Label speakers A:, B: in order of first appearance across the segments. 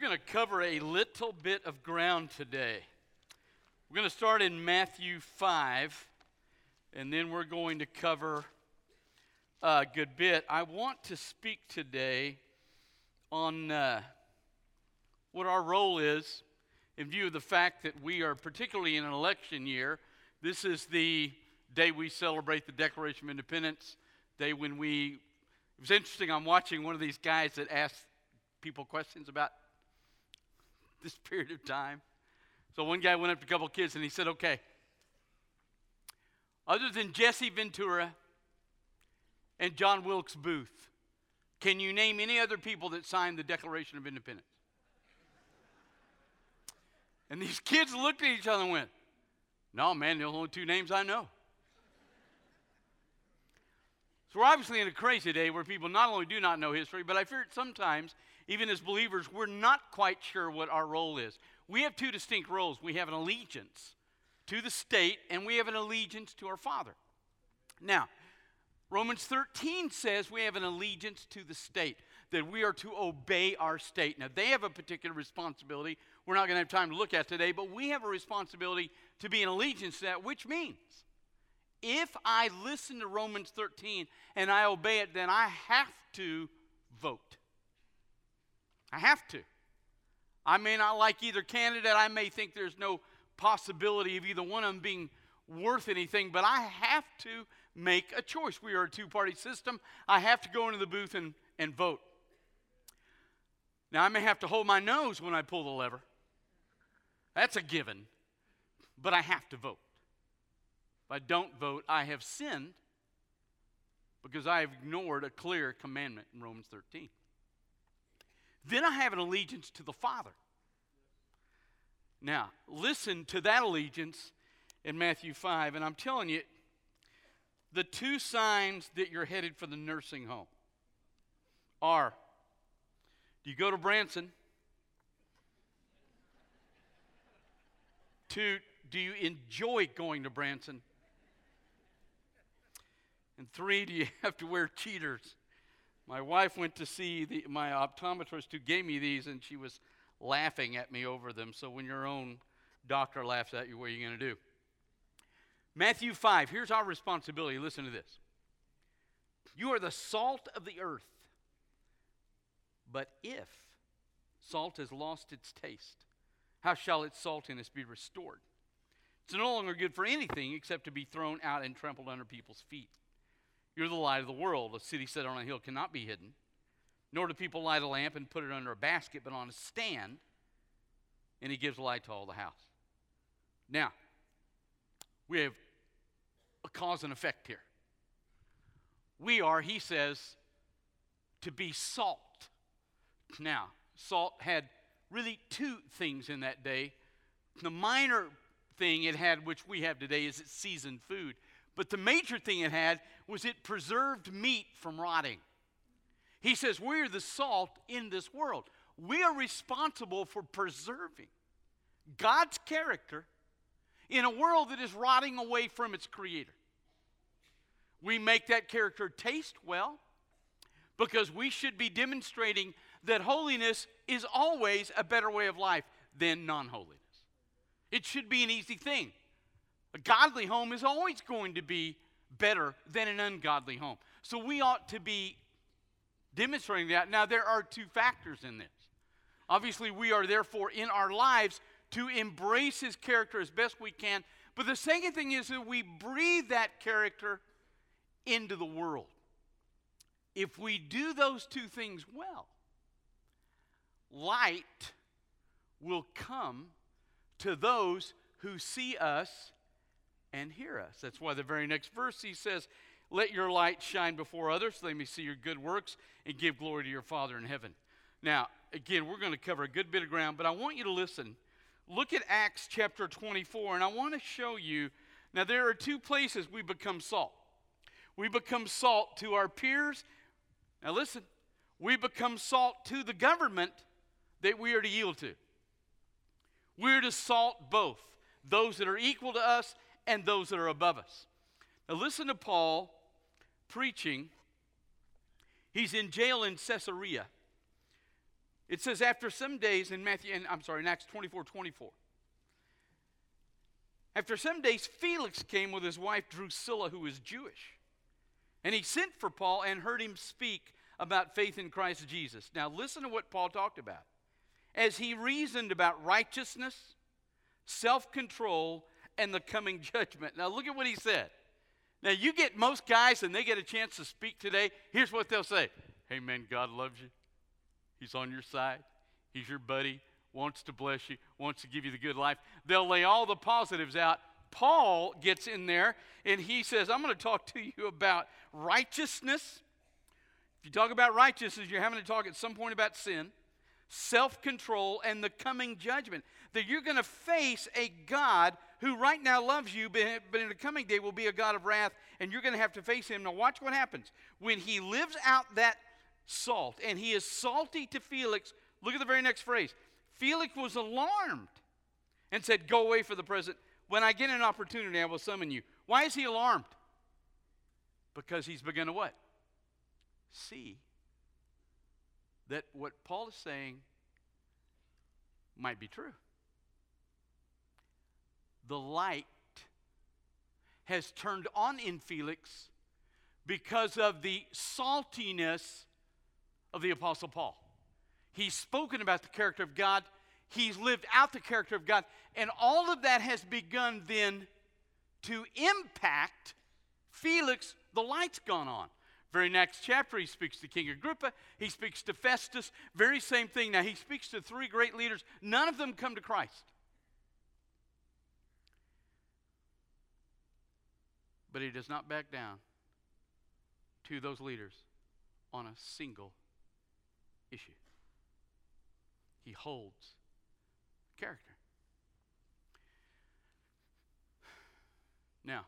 A: going to cover a little bit of ground today. We're going to start in Matthew 5, and then we're going to cover a good bit. I want to speak today on uh, what our role is in view of the fact that we are, particularly in an election year, this is the day we celebrate the Declaration of Independence, day when we. It was interesting. I'm watching one of these guys that asks people questions about this period of time. So one guy went up to a couple kids and he said, Okay, other than Jesse Ventura and John Wilkes Booth, can you name any other people that signed the Declaration of Independence? And these kids looked at each other and went, No, man, they're the only two names I know. So we're obviously in a crazy day where people not only do not know history, but I fear sometimes even as believers, we're not quite sure what our role is. We have two distinct roles we have an allegiance to the state, and we have an allegiance to our Father. Now, Romans 13 says we have an allegiance to the state, that we are to obey our state. Now, they have a particular responsibility we're not going to have time to look at today, but we have a responsibility to be in allegiance to that, which means if I listen to Romans 13 and I obey it, then I have to vote. I have to. I may not like either candidate. I may think there's no possibility of either one of them being worth anything, but I have to make a choice. We are a two party system. I have to go into the booth and, and vote. Now, I may have to hold my nose when I pull the lever. That's a given. But I have to vote. If I don't vote, I have sinned because I have ignored a clear commandment in Romans 13. Then I have an allegiance to the Father. Now, listen to that allegiance in Matthew 5, and I'm telling you, the two signs that you're headed for the nursing home are do you go to Branson? Two, do you enjoy going to Branson? And three, do you have to wear cheaters? My wife went to see the, my optometrist who gave me these, and she was laughing at me over them. So when your own doctor laughs at you, what are you going to do? Matthew 5, here's our responsibility. Listen to this. You are the salt of the earth. But if salt has lost its taste, how shall its saltiness be restored? It's no longer good for anything except to be thrown out and trampled under people's feet. You're the light of the world. A city set on a hill cannot be hidden. Nor do people light a lamp and put it under a basket, but on a stand, and he gives light to all the house. Now, we have a cause and effect here. We are, he says, to be salt. Now, salt had really two things in that day. The minor thing it had, which we have today, is it's seasoned food. But the major thing it had was it preserved meat from rotting. He says, We're the salt in this world. We are responsible for preserving God's character in a world that is rotting away from its creator. We make that character taste well because we should be demonstrating that holiness is always a better way of life than non holiness. It should be an easy thing. A godly home is always going to be better than an ungodly home. So we ought to be demonstrating that. Now, there are two factors in this. Obviously, we are therefore in our lives to embrace his character as best we can. But the second thing is that we breathe that character into the world. If we do those two things well, light will come to those who see us and hear us. That's why the very next verse he says, Let your light shine before others so they may see your good works and give glory to your Father in heaven. Now, again, we're going to cover a good bit of ground, but I want you to listen. Look at Acts chapter 24, and I want to show you. Now, there are two places we become salt. We become salt to our peers. Now, listen, we become salt to the government that we are to yield to. We're to salt both those that are equal to us and those that are above us. Now, listen to Paul preaching. He's in jail in Caesarea. It says, after some days in Matthew, and I'm sorry, in Acts 24 24. After some days, Felix came with his wife Drusilla, who was Jewish. And he sent for Paul and heard him speak about faith in Christ Jesus. Now, listen to what Paul talked about. As he reasoned about righteousness, self control, and the coming judgment. Now, look at what he said. Now, you get most guys and they get a chance to speak today. Here's what they'll say Hey, man, God loves you. He's on your side. He's your buddy, wants to bless you, wants to give you the good life. They'll lay all the positives out. Paul gets in there and he says, I'm going to talk to you about righteousness. If you talk about righteousness, you're having to talk at some point about sin, self control, and the coming judgment. That you're going to face a God who right now loves you, but in the coming day will be a God of wrath, and you're going to have to face him. Now, watch what happens. When he lives out that salt, and he is salty to Felix, look at the very next phrase. Felix was alarmed and said, Go away for the present. When I get an opportunity, I will summon you. Why is he alarmed? Because he's begun to what? See that what Paul is saying might be true the light has turned on in Felix because of the saltiness of the Apostle Paul. He's spoken about the character of God, he's lived out the character of God, and all of that has begun then to impact Felix. The light's gone on. Very next chapter, he speaks to King Agrippa. He speaks to Festus. Very same thing. Now, he speaks to three great leaders. None of them come to Christ. But he does not back down to those leaders on a single issue. He holds character. Now,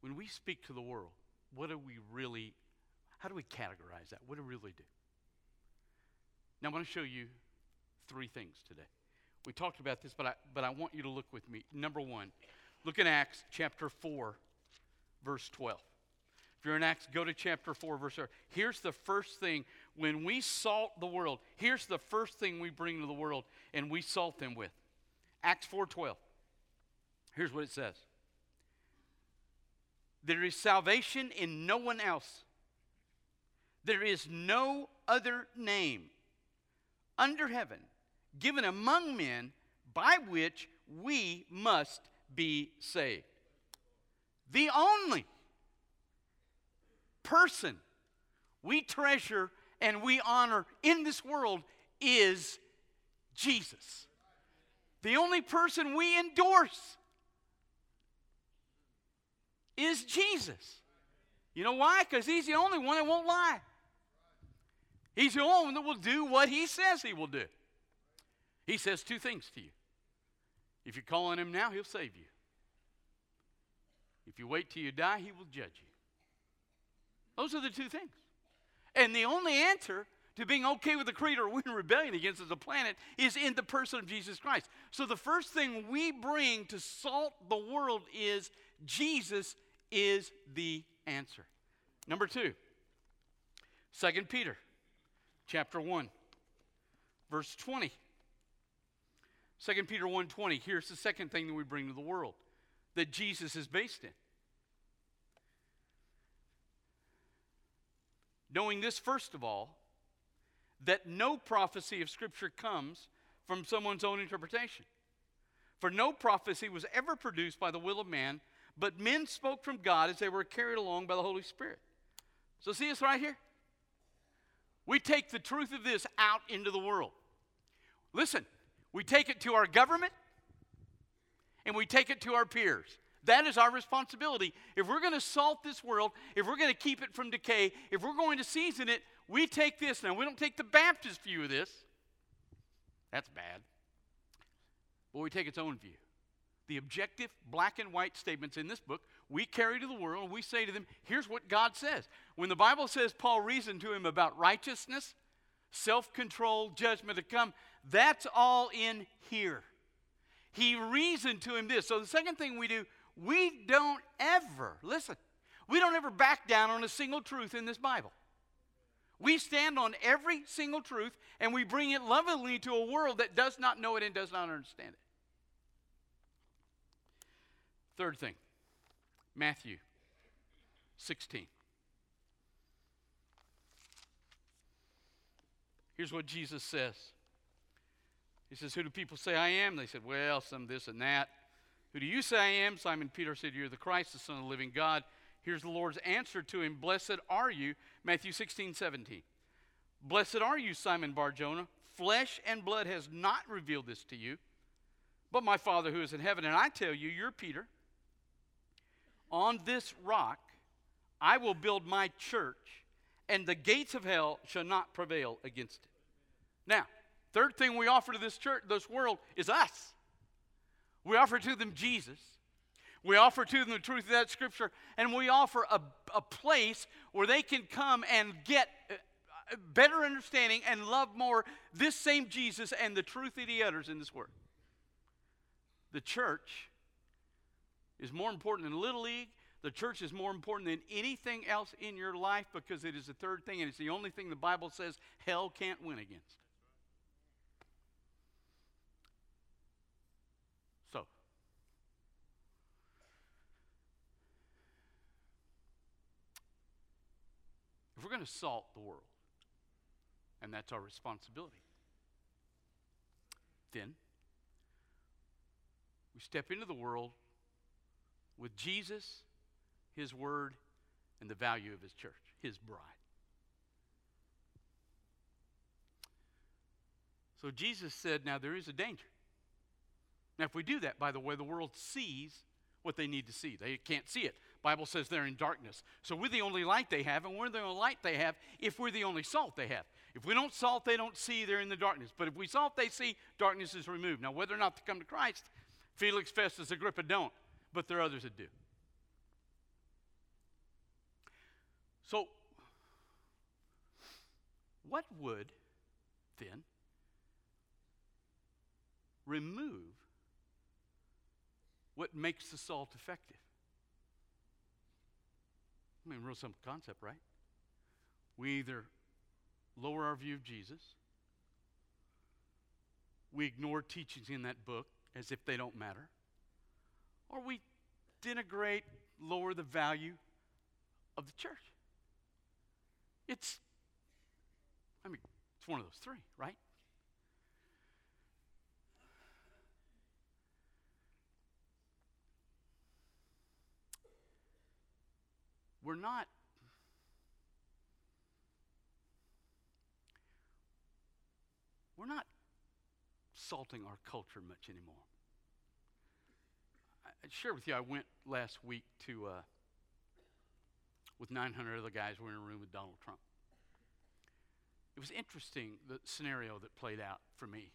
A: when we speak to the world, what do we really, how do we categorize that? What do we really do? Now, I want to show you three things today. We talked about this, but I, but I want you to look with me. Number one, Look in Acts chapter 4, verse 12. If you're in Acts, go to chapter 4, verse 4. Here's the first thing when we salt the world, here's the first thing we bring to the world and we salt them with. Acts 4:12. Here's what it says. There is salvation in no one else. There is no other name under heaven given among men by which we must be saved. The only person we treasure and we honor in this world is Jesus. The only person we endorse is Jesus. You know why? Because he's the only one that won't lie. He's the only one that will do what he says he will do. He says two things to you if you call on him now, he'll save you. If you wait till you die, he will judge you. Those are the two things. And the only answer to being okay with the creator or in rebellion against the planet is in the person of Jesus Christ. So the first thing we bring to salt the world is Jesus is the answer. Number two, 2 Peter chapter 1, verse 20. 2 Peter 1:20. Here's the second thing that we bring to the world that Jesus is based in. Knowing this first of all, that no prophecy of scripture comes from someone's own interpretation. For no prophecy was ever produced by the will of man, but men spoke from God as they were carried along by the Holy Spirit. So see us right here? We take the truth of this out into the world. Listen, we take it to our government and we take it to our peers. That is our responsibility. If we're going to salt this world, if we're going to keep it from decay, if we're going to season it, we take this. Now, we don't take the Baptist view of this. That's bad. But we take its own view. The objective black and white statements in this book, we carry to the world and we say to them, here's what God says. When the Bible says Paul reasoned to him about righteousness, self control, judgment to come, that's all in here. He reasoned to him this. So the second thing we do, we don't ever, listen, we don't ever back down on a single truth in this Bible. We stand on every single truth and we bring it lovingly to a world that does not know it and does not understand it. Third thing Matthew 16. Here's what Jesus says He says, Who do people say I am? They said, Well, some this and that. Who do you say I am? Simon Peter said, You're the Christ, the Son of the living God. Here's the Lord's answer to him Blessed are you, Matthew 16, 17. Blessed are you, Simon Barjona. Flesh and blood has not revealed this to you, but my Father who is in heaven. And I tell you, you're Peter. On this rock I will build my church, and the gates of hell shall not prevail against it. Now, third thing we offer to this church, this world, is us. We offer to them Jesus. We offer to them the truth of that scripture, and we offer a, a place where they can come and get uh, better understanding and love more this same Jesus and the truth that he utters in this word. The church is more important than Little League. The church is more important than anything else in your life because it is the third thing and it's the only thing the Bible says hell can't win against. So, if we're going to salt the world, and that's our responsibility. Then we step into the world with Jesus, His Word, and the value of His church, His bride. So Jesus said, Now there is a danger. Now, if we do that, by the way, the world sees what they need to see. They can't see it. Bible says they're in darkness. So we're the only light they have, and we're the only light they have if we're the only salt they have. If we don't salt, they don't see, they're in the darkness. But if we salt, they see, darkness is removed. Now, whether or not to come to Christ, Felix, Festus, Agrippa don't, but there are others that do. So, what would then remove what makes the salt effective? I mean, real simple concept, right? We either lower our view of Jesus, we ignore teachings in that book as if they don't matter, or we denigrate, lower the value of the church. It's, I mean, it's one of those three, right? We're not we're not salting our culture much anymore. I, share with you, I went last week to, uh, with 900 other guys, we were in a room with Donald Trump. It was interesting, the scenario that played out for me.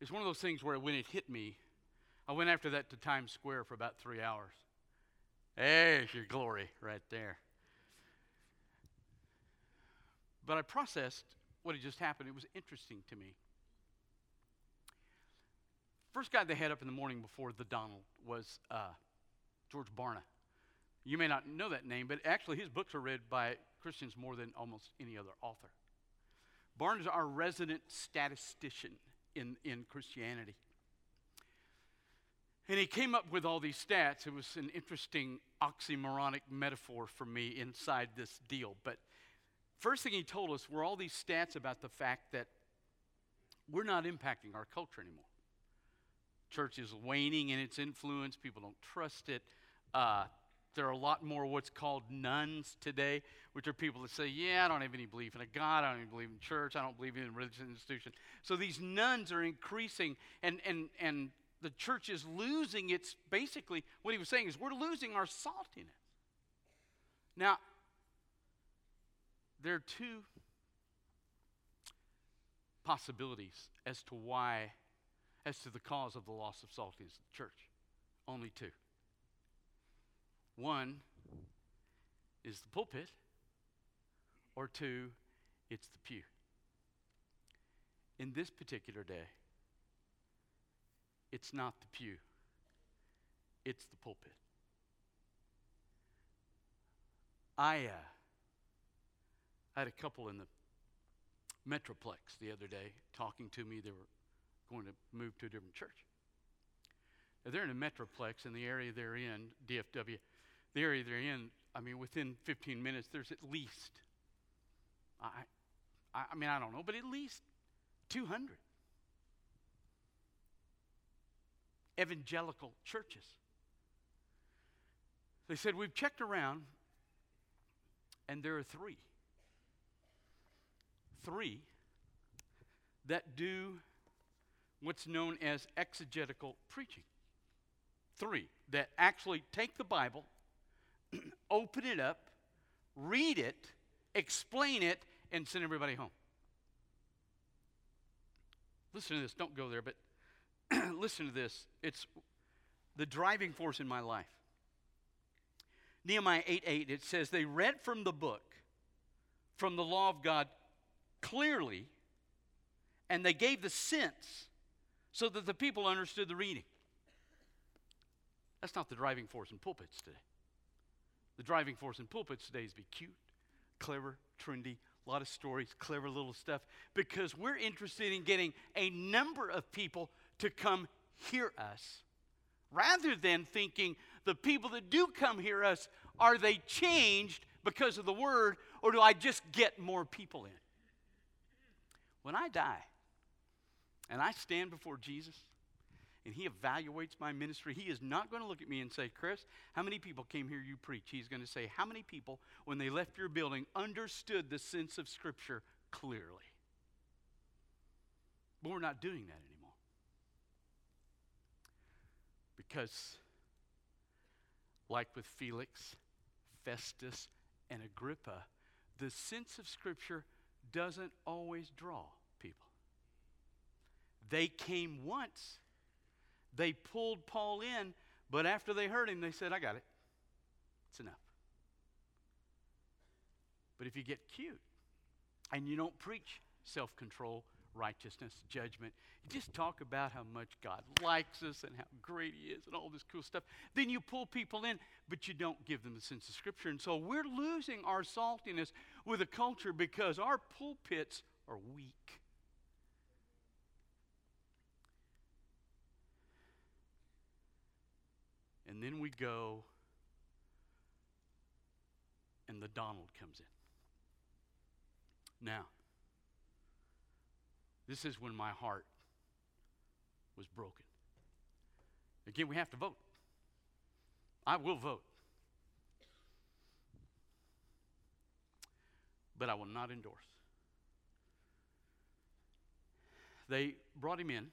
A: It's one of those things where when it hit me, I went after that to Times Square for about three hours. There's your glory right there. But I processed what had just happened. It was interesting to me. First guy they had up in the morning before the Donald was uh, George Barna. You may not know that name, but actually his books are read by Christians more than almost any other author. Barna is our resident statistician in, in Christianity. And he came up with all these stats. It was an interesting oxymoronic metaphor for me inside this deal. But first thing he told us were all these stats about the fact that we're not impacting our culture anymore. Church is waning in its influence, people don't trust it. Uh, there are a lot more what's called nones today, which are people that say, Yeah, I don't have any belief in a God, I don't even believe in church, I don't believe in religious institution. So these nones are increasing, and, and, and the church is losing its basically what he was saying is we're losing our saltiness. Now, there are two possibilities as to why, as to the cause of the loss of saltiness of the church. Only two. One is the pulpit, or two, it's the pew. In this particular day, it's not the pew, it's the pulpit. I, uh, I had a couple in the Metroplex the other day talking to me. They were going to move to a different church. Now, they're in a Metroplex in the area they're in, DFW. The area they're in, I mean, within 15 minutes, there's at least, I, I, I mean, I don't know, but at least 200 evangelical churches. They said, We've checked around, and there are three. Three that do what's known as exegetical preaching. Three that actually take the Bible, open it up, read it, explain it, and send everybody home. Listen to this. Don't go there, but listen to this. It's the driving force in my life. Nehemiah 8 8, it says, They read from the book, from the law of God clearly, and they gave the sense so that the people understood the reading. That's not the driving force in pulpits today. The driving force in pulpits today is be cute, clever, trendy, a lot of stories, clever little stuff, because we're interested in getting a number of people to come hear us rather than thinking the people that do come hear us are they changed because of the word or do I just get more people in? When I die and I stand before Jesus and he evaluates my ministry, he is not going to look at me and say, Chris, how many people came hear you preach? He's going to say, how many people, when they left your building, understood the sense of Scripture clearly? But we're not doing that anymore. Because, like with Felix, Festus, and Agrippa, the sense of Scripture doesn't always draw. They came once, they pulled Paul in, but after they heard him, they said, I got it. It's enough. But if you get cute and you don't preach self control, righteousness, judgment. You just talk about how much God likes us and how great He is and all this cool stuff. Then you pull people in, but you don't give them the sense of Scripture. And so we're losing our saltiness with a culture because our pulpits are weak. And then we go, and the Donald comes in. Now, this is when my heart was broken. Again, we have to vote. I will vote. But I will not endorse. They brought him in.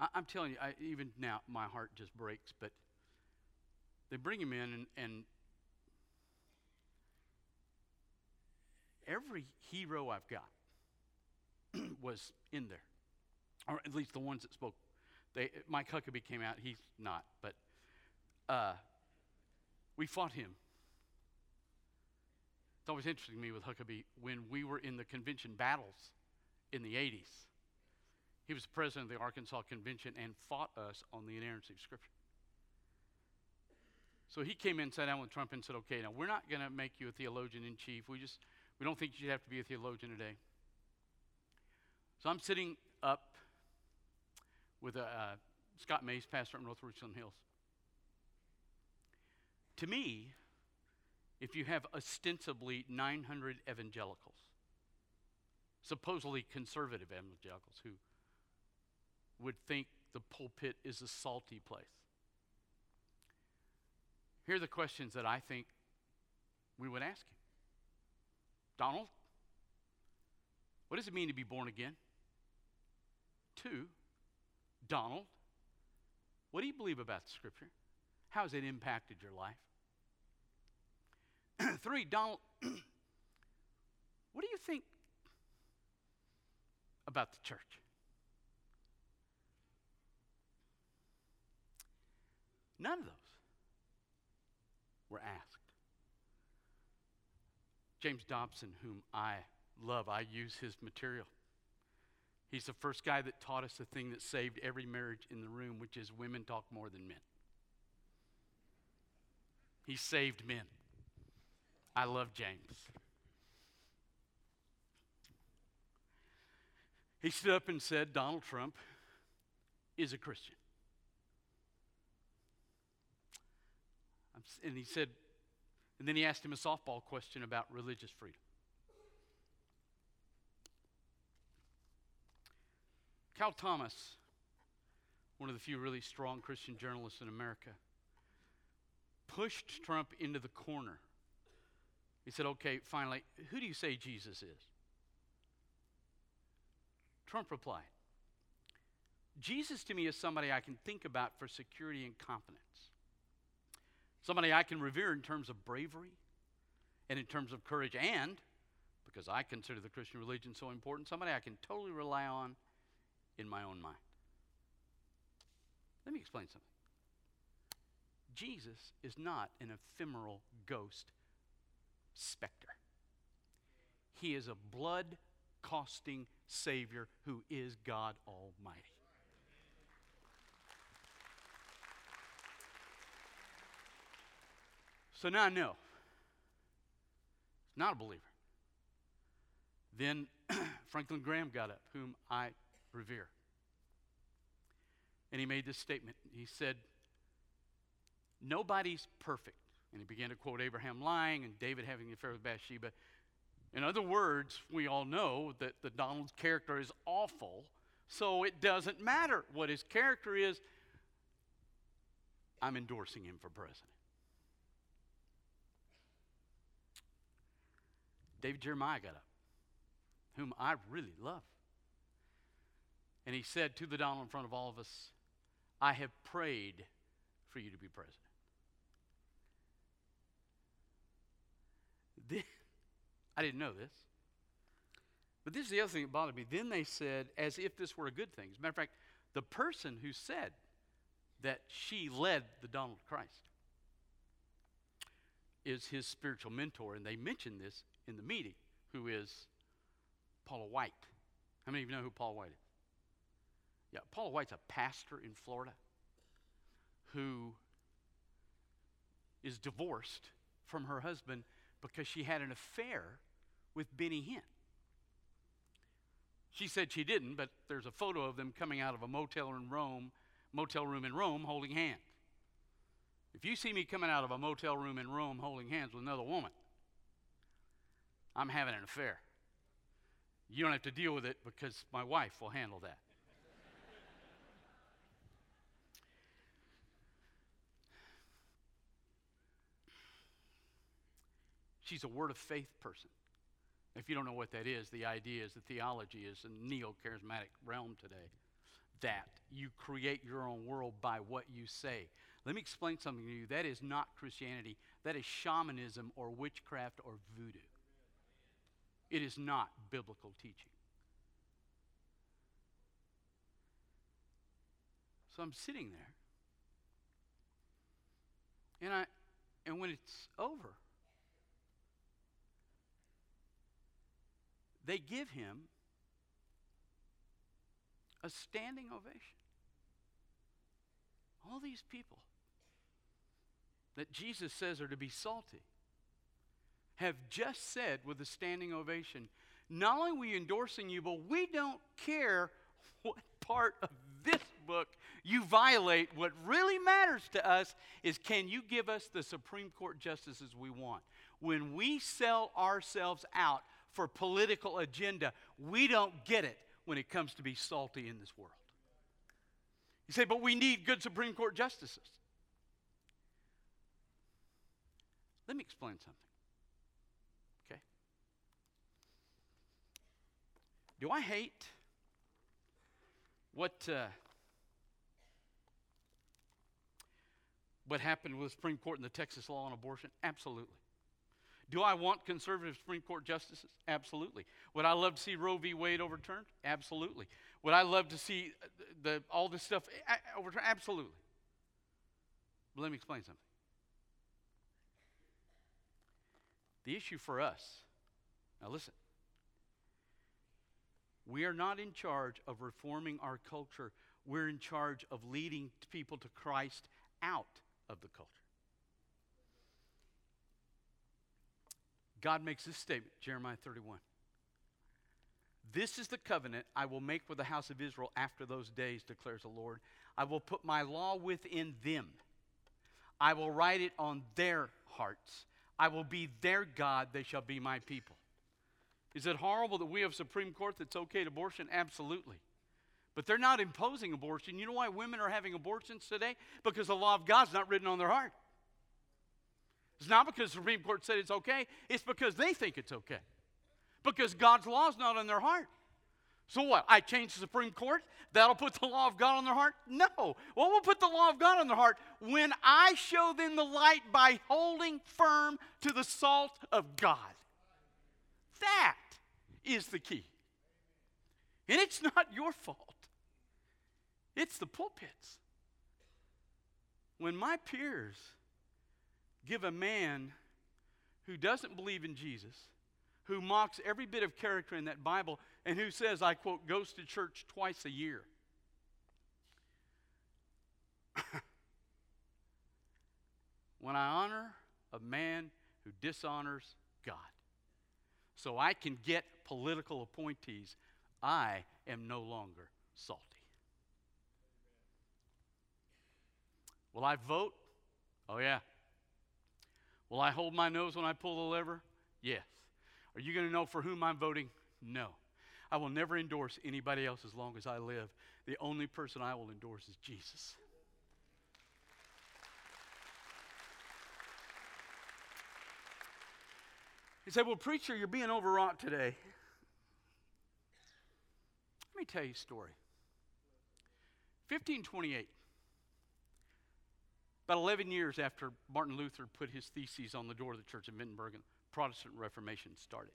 A: I, am telling you, I, even now, my heart just breaks, but they bring him in, and, and every hero I've got was in there, or at least the ones that spoke. They, Mike Huckabee came out. He's not, but uh, we fought him. It's always interesting to me with Huckabee when we were in the convention battles in the 80s. He was president of the Arkansas Convention and fought us on the inerrancy of Scripture. So he came in, sat down with Trump, and said, "Okay, now we're not going to make you a theologian in chief. We just we don't think you should have to be a theologian today. So I'm sitting up with uh, Scott Mays, pastor at North Richland Hills. To me, if you have ostensibly 900 evangelicals, supposedly conservative evangelicals who would think the pulpit is a salty place. Here are the questions that I think we would ask him Donald, what does it mean to be born again? Two, Donald, what do you believe about the scripture? How has it impacted your life? Three, Donald, what do you think about the church? None of those were asked. James Dobson, whom I love, I use his material. He's the first guy that taught us the thing that saved every marriage in the room, which is women talk more than men. He saved men. I love James. He stood up and said, Donald Trump is a Christian. And he said, and then he asked him a softball question about religious freedom. Cal Thomas, one of the few really strong Christian journalists in America, pushed Trump into the corner. He said, Okay, finally, who do you say Jesus is? Trump replied, Jesus to me is somebody I can think about for security and confidence. Somebody I can revere in terms of bravery and in terms of courage, and because I consider the Christian religion so important, somebody I can totally rely on in my own mind. Let me explain something. Jesus is not an ephemeral ghost specter. He is a blood costing Savior who is God Almighty. So now I know. He's Not a believer. Then Franklin Graham got up, whom I revere. And he made this statement. He said, Nobody's perfect. And he began to quote Abraham lying and David having the affair with Bathsheba. In other words, we all know that the Donald's character is awful, so it doesn't matter what his character is. I'm endorsing him for president. David Jeremiah got up, whom I really love. And he said to the Donald in front of all of us, I have prayed for you to be president. Then, I didn't know this. But this is the other thing that bothered me. Then they said, as if this were a good thing. As a matter of fact, the person who said that she led the Donald Christ is his spiritual mentor. And they mentioned this in the meeting, who is Paula White. How many of you know who Paula White is? Yeah, Paula White's a pastor in Florida who is divorced from her husband because she had an affair with Benny Hinn. She said she didn't, but there's a photo of them coming out of a motel in Rome, motel room in Rome holding hands. If you see me coming out of a motel room in Rome holding hands with another woman, I'm having an affair. You don't have to deal with it because my wife will handle that. She's a word of faith person. If you don't know what that is, the idea is the theology is a neo charismatic realm today that you create your own world by what you say. Let me explain something to you. That is not Christianity, that is shamanism or witchcraft or voodoo. It is not biblical teaching. So I'm sitting there. And I and when it's over, they give him a standing ovation. All these people that Jesus says are to be salty have just said with a standing ovation, not only are we endorsing you, but we don't care what part of this book you violate. What really matters to us is can you give us the Supreme Court justices we want? When we sell ourselves out for political agenda, we don't get it when it comes to be salty in this world. You say, but we need good Supreme Court justices. Let me explain something. Do I hate what, uh, what happened with the Supreme Court and the Texas law on abortion? Absolutely. Do I want conservative Supreme Court justices? Absolutely. Would I love to see Roe v. Wade overturned? Absolutely. Would I love to see uh, the, all this stuff overturned? Absolutely. But let me explain something. The issue for us, now listen, we are not in charge of reforming our culture. We're in charge of leading people to Christ out of the culture. God makes this statement, Jeremiah 31. This is the covenant I will make with the house of Israel after those days, declares the Lord. I will put my law within them. I will write it on their hearts. I will be their God. They shall be my people. Is it horrible that we have a Supreme Court that's okay to abortion? Absolutely. But they're not imposing abortion. You know why women are having abortions today? Because the law of God's not written on their heart. It's not because the Supreme Court said it's okay, it's because they think it's okay. Because God's law is not in their heart. So what? I change the Supreme Court? That'll put the law of God on their heart? No. What will put the law of God on their heart? When I show them the light by holding firm to the salt of God. That is the key. And it's not your fault, it's the pulpit's. When my peers give a man who doesn't believe in Jesus, who mocks every bit of character in that Bible, and who says, I quote, goes to church twice a year. when I honor a man who dishonors God, so I can get political appointees, I am no longer salty. Will I vote? Oh, yeah. Will I hold my nose when I pull the lever? Yes. Are you going to know for whom I'm voting? No. I will never endorse anybody else as long as I live. The only person I will endorse is Jesus. He said, Well, preacher, you're being overwrought today. Let me tell you a story. 1528, about 11 years after Martin Luther put his theses on the door of the church in Wittenberg and Protestant Reformation started.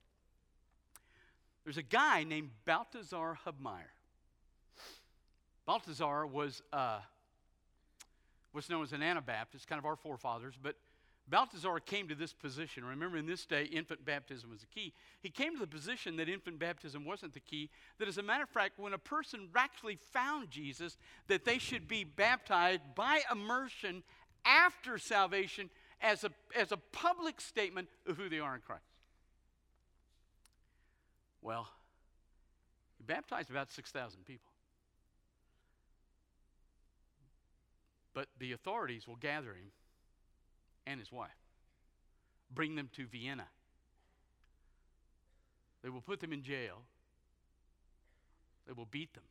A: There's a guy named Balthasar Hubmaier. Balthasar was uh, what's known as an Anabaptist, kind of our forefathers, but Balthasar came to this position. Remember, in this day, infant baptism was the key. He came to the position that infant baptism wasn't the key, that as a matter of fact, when a person actually found Jesus, that they should be baptized by immersion after salvation as a, as a public statement of who they are in Christ. Well, he baptized about 6,000 people. But the authorities will gather him and his wife, bring them to Vienna. They will put them in jail. They will beat them.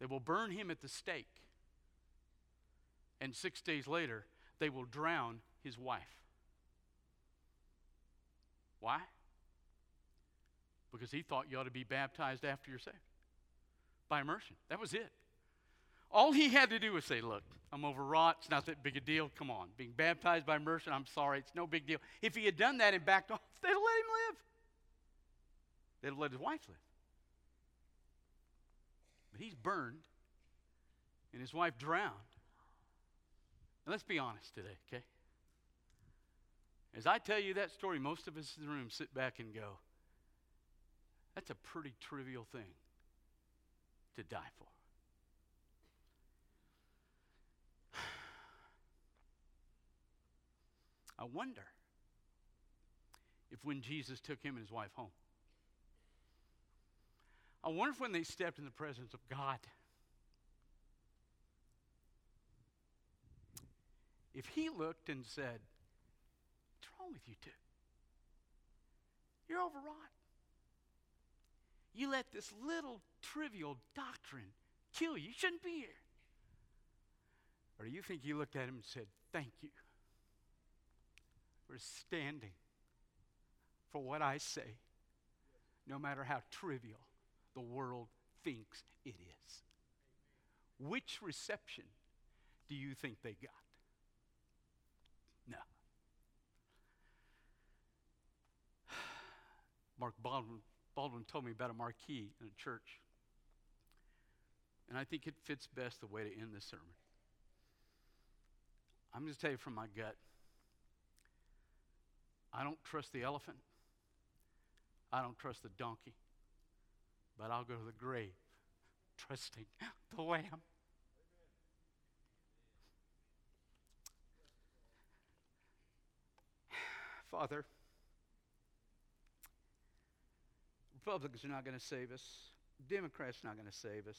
A: They will burn him at the stake. And six days later, they will drown his wife. Why? Because he thought you ought to be baptized after you're saved by immersion. That was it. All he had to do was say, Look, I'm overwrought. It's not that big a deal. Come on. Being baptized by immersion, I'm sorry. It's no big deal. If he had done that and backed off, they'd have let him live. They'd have let his wife live. But he's burned, and his wife drowned. And let's be honest today, okay? As I tell you that story, most of us in the room sit back and go, that's a pretty trivial thing to die for. I wonder if when Jesus took him and his wife home, I wonder if when they stepped in the presence of God, if he looked and said, What's wrong with you two? You're overwrought. You let this little trivial doctrine kill you. You shouldn't be here. Or do you think he looked at him and said, Thank you for standing for what I say, no matter how trivial the world thinks it is? Which reception do you think they got? No. Mark Baldwin, Baldwin told me about a marquee in a church. And I think it fits best the way to end this sermon. I'm going to tell you from my gut I don't trust the elephant, I don't trust the donkey, but I'll go to the grave trusting the lamb. Father, Republicans are not going to save us. Democrats are not going to save us.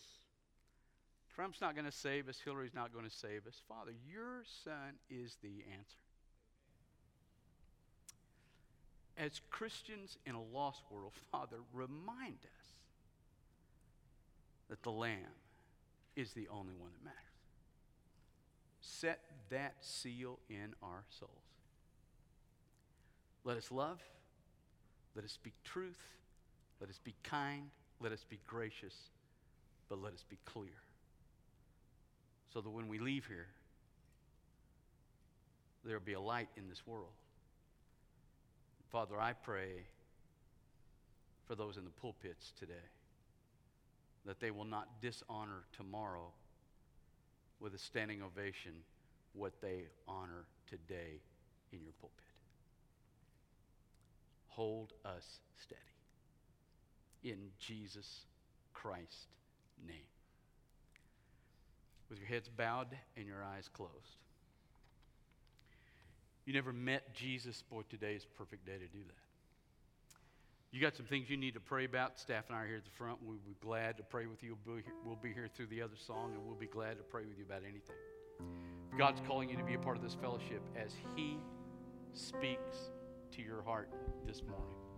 A: Trump's not going to save us. Hillary's not going to save us. Father, your son is the answer. As Christians in a lost world, Father, remind us that the Lamb is the only one that matters. Set that seal in our souls. Let us love. Let us speak truth. Let us be kind. Let us be gracious. But let us be clear. So that when we leave here, there'll be a light in this world. Father, I pray for those in the pulpits today that they will not dishonor tomorrow with a standing ovation what they honor today in your pulpit. Hold us steady. In Jesus Christ's name. With your heads bowed and your eyes closed. You never met Jesus, boy, today is a perfect day to do that. You got some things you need to pray about. Staff and I are here at the front. We'll be glad to pray with you. We'll be, here, we'll be here through the other song, and we'll be glad to pray with you about anything. God's calling you to be a part of this fellowship as He speaks to your heart this morning.